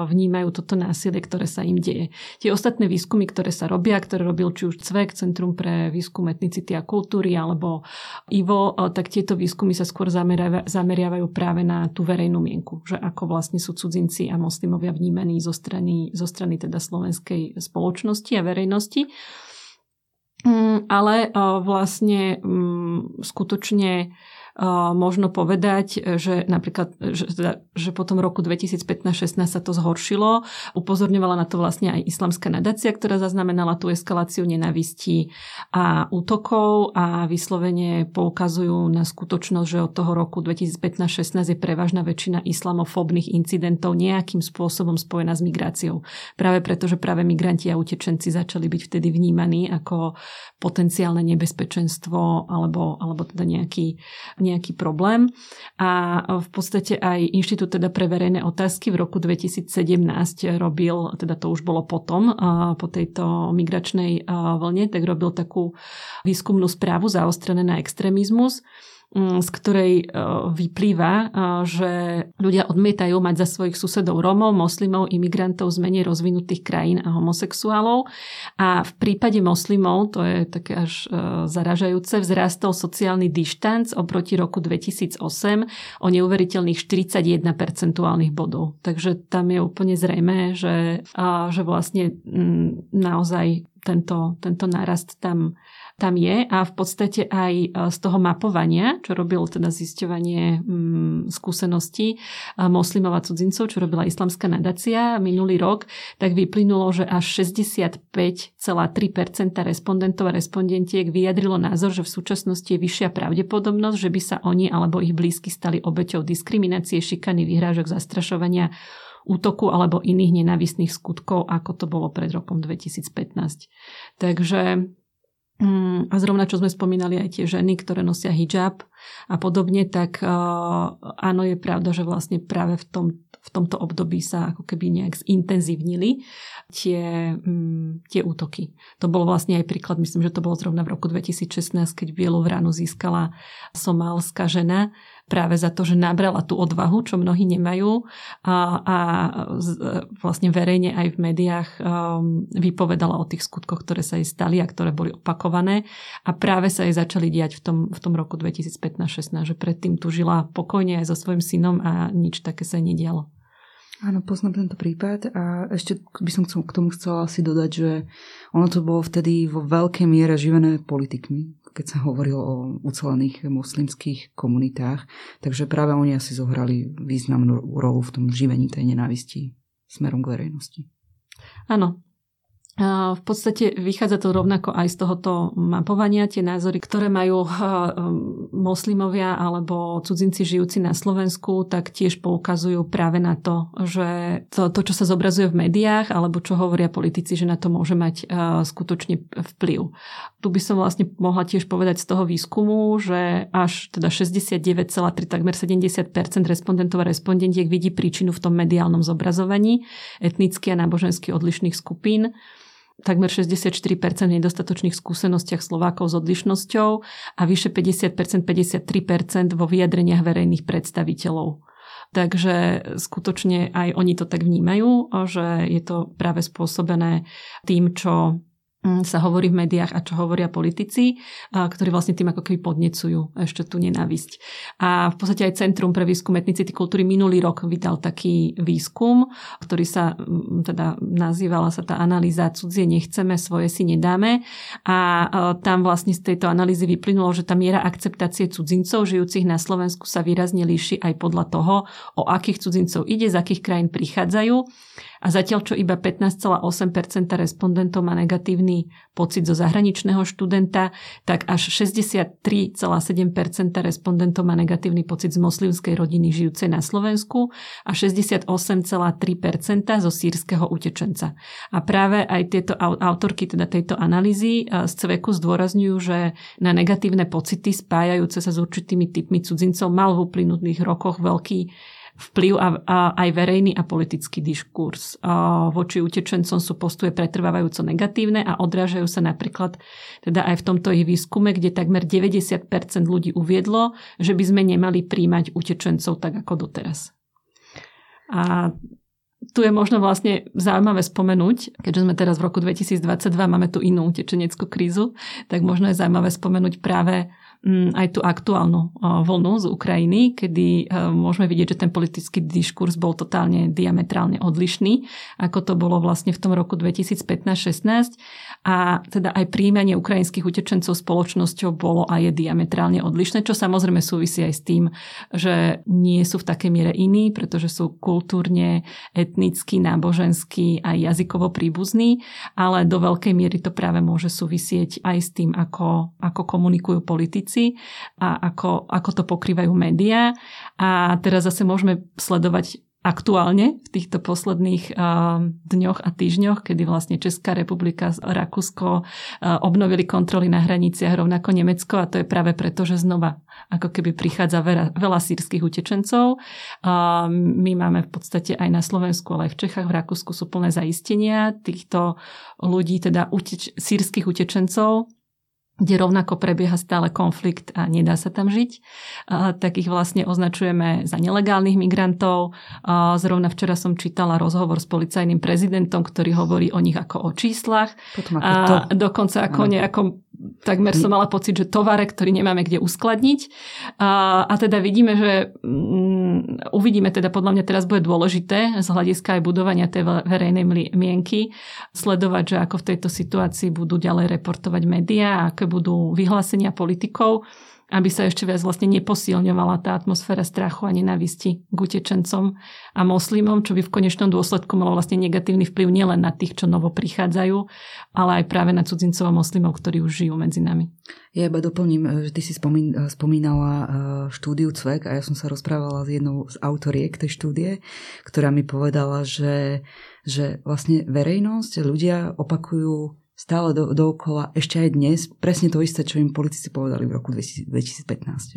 vnímajú toto násilie, ktoré sa im deje. Tie ostatné výskumy, ktoré sa robia, ktoré robil či už CVEK, Centrum pre výskum etnicity a kultúry, alebo IVO, tak tieto výskumy sa skôr zameriavajú práve na tú verejnú mienku, že ako vlastne sú cudzinci a moslimovia vnímaní zo strany, zo strany teda slovenskej spoločnosti a verejnosti. Mm, ale vlastne mm, skutočne možno povedať, že napríklad, že, teda, že po roku 2015-16 sa to zhoršilo. Upozorňovala na to vlastne aj islamská nadácia, ktorá zaznamenala tú eskaláciu nenavistí a útokov a vyslovene poukazujú na skutočnosť, že od toho roku 2015-16 je prevažná väčšina islamofóbnych incidentov nejakým spôsobom spojená s migráciou. Práve preto, že práve migranti a utečenci začali byť vtedy vnímaní ako potenciálne nebezpečenstvo alebo, alebo teda nejaký, nejaký problém. A v podstate aj Inštitút teda pre verejné otázky v roku 2017 robil, teda to už bolo potom, po tejto migračnej vlne, tak robil takú výskumnú správu zaostrené na extrémizmus z ktorej e, vyplýva, e, že ľudia odmietajú mať za svojich susedov Romov, moslimov, imigrantov z menej rozvinutých krajín a homosexuálov. A v prípade moslimov, to je také až e, zaražajúce, vzrastol sociálny dištanc oproti roku 2008 o neuveriteľných 41 percentuálnych bodov. Takže tam je úplne zrejme, že, že vlastne mm, naozaj tento, tento nárast tam tam je. A v podstate aj e, z toho mapovania, čo robil teda zisťovanie mm, skúseností e, moslimov a cudzincov, čo robila islamská nadácia minulý rok, tak vyplynulo, že až 65,3% respondentov a respondentiek vyjadrilo názor, že v súčasnosti je vyššia pravdepodobnosť, že by sa oni alebo ich blízky stali obeťou diskriminácie, šikany, vyhrážok, zastrašovania, útoku alebo iných nenávistných skutkov, ako to bolo pred rokom 2015. Takže Mm, a zrovna čo sme spomínali aj tie ženy, ktoré nosia hijab a podobne, tak uh, áno, je pravda, že vlastne práve v, tom, v tomto období sa ako keby nejak zintenzívnili tie, um, tie útoky. To bol vlastne aj príklad, myslím, že to bolo zrovna v roku 2016, keď Bielu vranu získala somálska žena, práve za to, že nabrala tú odvahu, čo mnohí nemajú a, a vlastne verejne aj v médiách um, vypovedala o tých skutkoch, ktoré sa jej stali a ktoré boli opakované a práve sa jej začali diať v tom, v tom roku 2015-16, že predtým tu žila pokojne aj so svojím synom a nič také sa nedialo. Áno, poznám tento prípad a ešte by som k tomu chcela asi dodať, že ono to bolo vtedy vo veľkej miere živené politikmi keď sa hovorilo o ucelených moslimských komunitách. Takže práve oni asi zohrali významnú rolu v tom živení tej nenávisti smerom k verejnosti. Áno, v podstate vychádza to rovnako aj z tohoto mapovania, tie názory, ktoré majú moslimovia alebo cudzinci žijúci na Slovensku, tak tiež poukazujú práve na to, že to, to čo sa zobrazuje v médiách alebo čo hovoria politici, že na to môže mať skutočne vplyv. Tu by som vlastne mohla tiež povedať z toho výskumu, že až teda 69,3, takmer 70% respondentov a respondentiek vidí príčinu v tom mediálnom zobrazovaní etnicky a nábožensky odlišných skupín takmer 64% nedostatočných skúsenostiach Slovákov s odlišnosťou a vyše 50%, 53% vo vyjadreniach verejných predstaviteľov. Takže skutočne aj oni to tak vnímajú, že je to práve spôsobené tým, čo sa hovorí v médiách a čo hovoria politici, ktorí vlastne tým ako keby podnecujú ešte tú nenávisť. A v podstate aj Centrum pre výskum etnicity kultúry minulý rok vydal taký výskum, ktorý sa mm, teda nazývala sa tá analýza cudzie nechceme, svoje si nedáme. A tam vlastne z tejto analýzy vyplynulo, že tá miera akceptácie cudzincov žijúcich na Slovensku sa výrazne líši aj podľa toho, o akých cudzincov ide, z akých krajín prichádzajú. A zatiaľ, čo iba 15,8% respondentov má negatívny pocit zo zahraničného študenta, tak až 63,7% respondentov má negatívny pocit z moslimskej rodiny žijúcej na Slovensku a 68,3% zo sírskeho utečenca. A práve aj tieto autorky teda tejto analýzy z CVEKu zdôrazňujú, že na negatívne pocity spájajúce sa s určitými typmi cudzincov mal v uplynutých rokoch veľký vplyv a, a aj verejný a politický diskurs. A voči utečencom sú postuje pretrvávajúco negatívne a odrážajú sa napríklad teda aj v tomto ich výskume, kde takmer 90% ľudí uviedlo, že by sme nemali príjmať utečencov tak ako doteraz. A tu je možno vlastne zaujímavé spomenúť, keďže sme teraz v roku 2022, máme tu inú utečeneckú krízu, tak možno je zaujímavé spomenúť práve aj tú aktuálnu vlnu z Ukrajiny, kedy e, môžeme vidieť, že ten politický diskurs bol totálne diametrálne odlišný, ako to bolo vlastne v tom roku 2015-16 a teda aj príjmanie ukrajinských utečencov spoločnosťou bolo a je diametrálne odlišné, čo samozrejme súvisí aj s tým, že nie sú v takej miere iní, pretože sú kultúrne, etnicky, nábožensky a jazykovo príbuzní, ale do veľkej miery to práve môže súvisieť aj s tým, ako, ako komunikujú politici a ako, ako to pokrývajú médiá. A teraz zase môžeme sledovať aktuálne v týchto posledných uh, dňoch a týždňoch, kedy vlastne Česká republika a Rakúsko uh, obnovili kontroly na hraniciach, rovnako Nemecko a to je práve preto, že znova ako keby prichádza veľa, veľa sírskych utečencov. My máme v podstate aj na Slovensku, ale aj v Čechách, v Rakúsku sú plné zaistenia týchto ľudí, teda uteč- sírskych utečencov, kde rovnako prebieha stále konflikt a nedá sa tam žiť, tak ich vlastne označujeme za nelegálnych migrantov. Zrovna včera som čítala rozhovor s policajným prezidentom, ktorý hovorí o nich ako o číslach. Potom ako to. A dokonca ako ano. nejakom takmer som mala pocit, že tovare, ktorý nemáme kde uskladniť. A, a teda vidíme, že um, uvidíme, teda podľa mňa teraz bude dôležité z hľadiska aj budovania tej verejnej mienky sledovať, že ako v tejto situácii budú ďalej reportovať médiá, aké budú vyhlásenia politikov aby sa ešte viac vlastne neposilňovala tá atmosféra strachu a nenávisti k utečencom a moslimom, čo by v konečnom dôsledku malo vlastne negatívny vplyv nielen na tých, čo novo prichádzajú, ale aj práve na cudzincov a moslimov, ktorí už žijú medzi nami. Ja iba doplním, že ty si spomínala e, štúdiu CVEK a ja som sa rozprávala s jednou z autoriek tej štúdie, ktorá mi povedala, že, že vlastne verejnosť, ľudia opakujú stále do, dookola, ešte aj dnes, presne to isté, čo im politici povedali v roku 2015,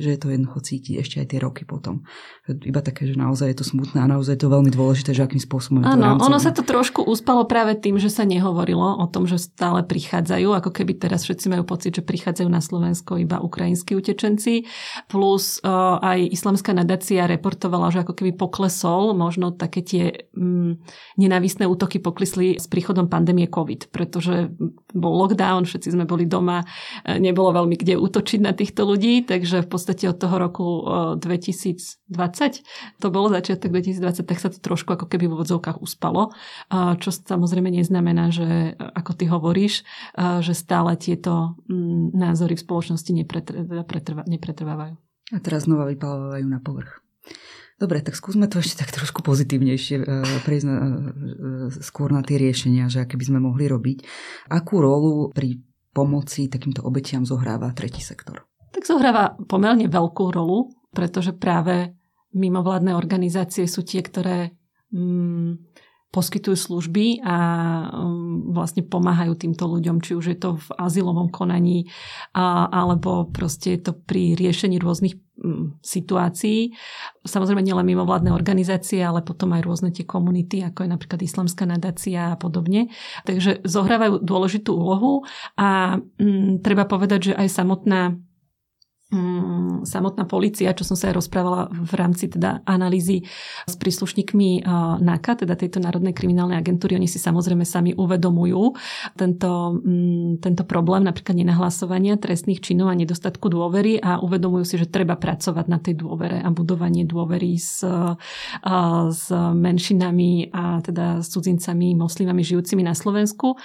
že je to jednoducho cítiť ešte aj tie roky potom. Iba také, že naozaj je to smutné a naozaj je to veľmi dôležité, že akým spôsobom Áno, ono sa to trošku uspalo práve tým, že sa nehovorilo o tom, že stále prichádzajú, ako keby teraz všetci majú pocit, že prichádzajú na Slovensko iba ukrajinskí utečenci, plus uh, aj islamská nadácia reportovala, že ako keby poklesol, možno také tie mm, nenávistné útoky poklesli s príchodom pandémie COVID, pretože bol lockdown, všetci sme boli doma, e, nebolo veľmi kde útočiť na týchto ľudí, takže v podstate od toho roku 2020, e, to bolo začiatok 2020, tak sa to trošku ako keby v úvodzovkách uspalo, čo samozrejme neznamená, že ako ty hovoríš, že stále tieto názory v spoločnosti nepretrvávajú. A teraz znova vypalovajú na povrch. Dobre, tak skúsme to ešte tak trošku pozitívnejšie e, prejsť na, e, skôr na tie riešenia, že aké by sme mohli robiť. Akú rolu pri pomoci takýmto obetiam zohráva tretí sektor? Tak zohráva pomerne veľkú rolu, pretože práve mimovládne organizácie sú tie, ktoré mm, poskytujú služby a um, vlastne pomáhajú týmto ľuďom, či už je to v azylovom konaní alebo proste je to pri riešení rôznych um, situácií. Samozrejme nielen mimovládne organizácie, ale potom aj rôzne tie komunity, ako je napríklad Islamská nadácia a podobne. Takže zohrávajú dôležitú úlohu a um, treba povedať, že aj samotná Mm, samotná policia, čo som sa aj rozprávala v rámci teda analýzy s príslušníkmi NAKA, teda tejto Národnej kriminálnej agentúry, oni si samozrejme sami uvedomujú tento, mm, tento problém napríklad nenahlasovania trestných činov a nedostatku dôvery a uvedomujú si, že treba pracovať na tej dôvere a budovanie dôvery s, s menšinami a teda s cudzincami, moslimami žijúcimi na Slovensku.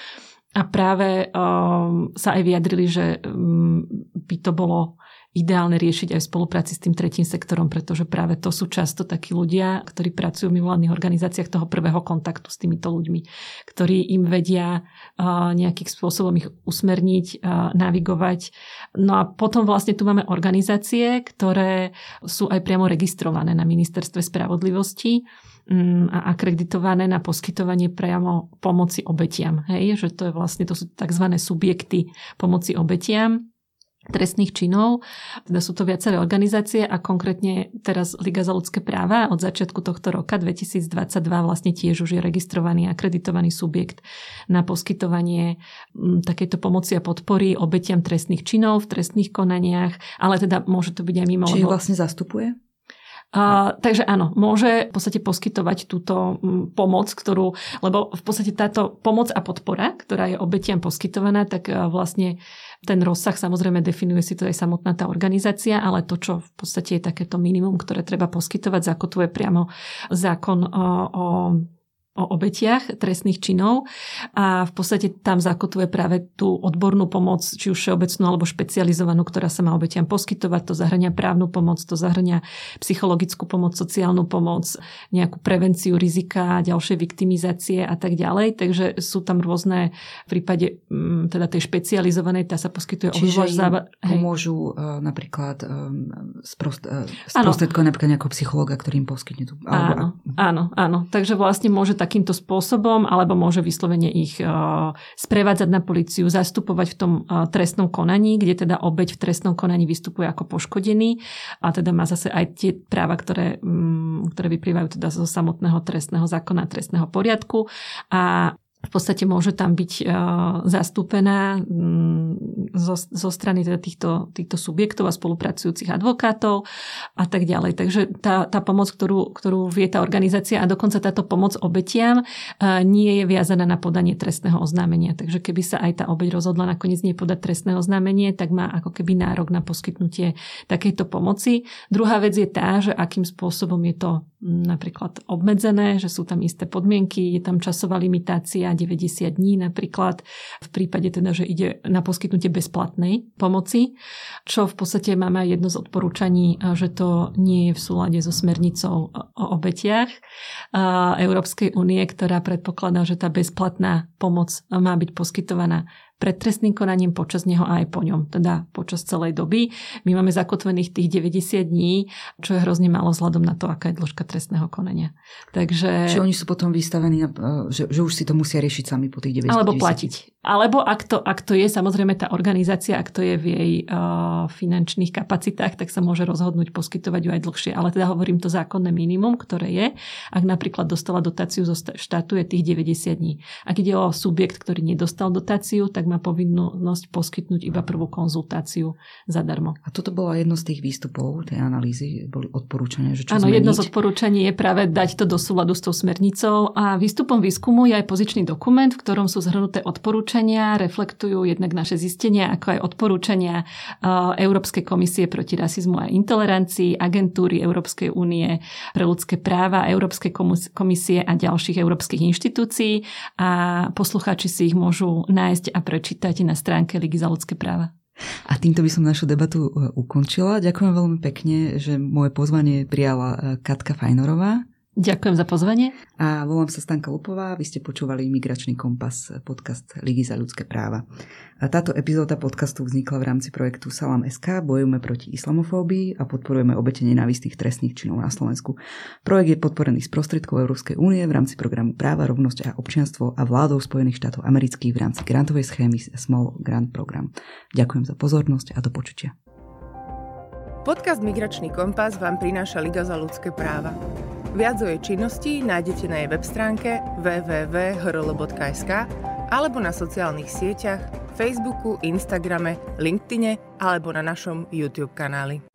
A práve um, sa aj vyjadrili, že um, by to bolo ideálne riešiť aj v spolupráci s tým tretím sektorom, pretože práve to sú často takí ľudia, ktorí pracujú v mimovládnych organizáciách toho prvého kontaktu s týmito ľuďmi, ktorí im vedia nejakým spôsobom ich usmerniť, navigovať. No a potom vlastne tu máme organizácie, ktoré sú aj priamo registrované na ministerstve spravodlivosti mm, a akreditované na poskytovanie priamo pomoci obetiam. Hej? Že to je vlastne, to sú tzv. subjekty pomoci obetiam trestných činov. Teda sú to viaceré organizácie a konkrétne teraz Liga za ľudské práva od začiatku tohto roka 2022 vlastne tiež už je registrovaný akreditovaný subjekt na poskytovanie takejto pomoci a podpory obetiam trestných činov v trestných konaniach, ale teda môže to byť aj mimo. Či lebo... vlastne zastupuje? A, takže áno, môže v podstate poskytovať túto mm, pomoc, ktorú, lebo v podstate táto pomoc a podpora, ktorá je obetiam poskytovaná, tak vlastne ten rozsah samozrejme definuje si to aj samotná tá organizácia, ale to, čo v podstate je takéto minimum, ktoré treba poskytovať, zakotvuje priamo zákon o, o o obetiach trestných činov a v podstate tam zakotuje práve tú odbornú pomoc, či už všeobecnú alebo špecializovanú, ktorá sa má obetiam poskytovať. To zahrania právnu pomoc, to zahrania psychologickú pomoc, sociálnu pomoc, nejakú prevenciu rizika, ďalšie viktimizácie a tak ďalej. Takže sú tam rôzne v prípade mm, teda tej špecializovanej, tá sa poskytuje Čiže im záva- pomôžu uh, napríklad um, sprost, uh, sprostredkovať napríklad nejakého psychologa, ktorým poskytne tú... Áno, áno, áno. Takže vlastne môže tak takýmto spôsobom, alebo môže vyslovene ich e, sprevádzať na policiu, zastupovať v tom e, trestnom konaní, kde teda obeď v trestnom konaní vystupuje ako poškodený. A teda má zase aj tie práva, ktoré, mm, ktoré vyplývajú teda zo samotného trestného zákona, trestného poriadku. A v podstate môže tam byť uh, zastúpená um, zo, zo strany teda týchto, týchto subjektov a spolupracujúcich advokátov a tak ďalej. Takže tá, tá pomoc, ktorú, ktorú vie tá organizácia a dokonca táto pomoc obetiam uh, nie je viazaná na podanie trestného oznámenia. Takže keby sa aj tá obeť rozhodla nakoniec nie podať trestné oznámenie, tak má ako keby nárok na poskytnutie takejto pomoci. Druhá vec je tá, že akým spôsobom je to napríklad obmedzené, že sú tam isté podmienky, je tam časová limitácia 90 dní napríklad v prípade teda, že ide na poskytnutie bezplatnej pomoci, čo v podstate máme aj jedno z odporúčaní, že to nie je v súlade so smernicou o obetiach Európskej únie, ktorá predpokladá, že tá bezplatná pomoc má byť poskytovaná pred trestným konaním, počas neho a aj po ňom, teda počas celej doby. My máme zakotvených tých 90 dní, čo je hrozne málo vzhľadom na to, aká je dĺžka trestného konania. Takže... Čiže oni sú potom vystavení, že, že už si to musia riešiť sami po tých 90 Alebo 90. platiť. Alebo ak to, ak to je samozrejme tá organizácia, ak to je v jej uh, finančných kapacitách, tak sa môže rozhodnúť poskytovať ju aj dlhšie. Ale teda hovorím to zákonné minimum, ktoré je, ak napríklad dostala dotáciu zo štátu, je tých 90 dní. Ak ide o subjekt, ktorý nedostal dotáciu, tak má povinnosť poskytnúť iba prvú konzultáciu zadarmo. A toto bolo jedno z tých výstupov tej analýzy, boli odporúčania, že čo Áno, jedno z odporúčaní je práve dať to do súladu s tou smernicou. A výstupom výskumu je aj pozičný dokument, v ktorom sú zhrnuté odporúčania, reflektujú jednak naše zistenia, ako aj odporúčania Európskej komisie proti rasizmu a intolerancii, agentúry Európskej únie pre ľudské práva, Európskej komisie a ďalších európskych inštitúcií. A poslucháči si ich môžu nájsť a pre prečítať na stránke Ligy za ľudské práva. A týmto by som našu debatu e, ukončila. Ďakujem veľmi pekne, že moje pozvanie prijala e, Katka Fajnorová. Ďakujem za pozvanie. A volám sa Stanka Lupová, vy ste počúvali Migračný kompas, podcast Ligy za ľudské práva. A táto epizóda podcastu vznikla v rámci projektu Salam SK, bojujeme proti islamofóbii a podporujeme obete nenávistných trestných činov na Slovensku. Projekt je podporený z prostriedkov Európskej únie v rámci programu Práva, rovnosť a občianstvo a vládou Spojených štátov amerických v rámci grantovej schémy Small Grant Program. Ďakujem za pozornosť a do počutia. Podcast Migračný kompas vám prináša Liga za ľudské práva. Viac o jej činnosti nájdete na jej web stránke www.hrl.sk alebo na sociálnych sieťach Facebooku, Instagrame, LinkedIne alebo na našom YouTube kanáli.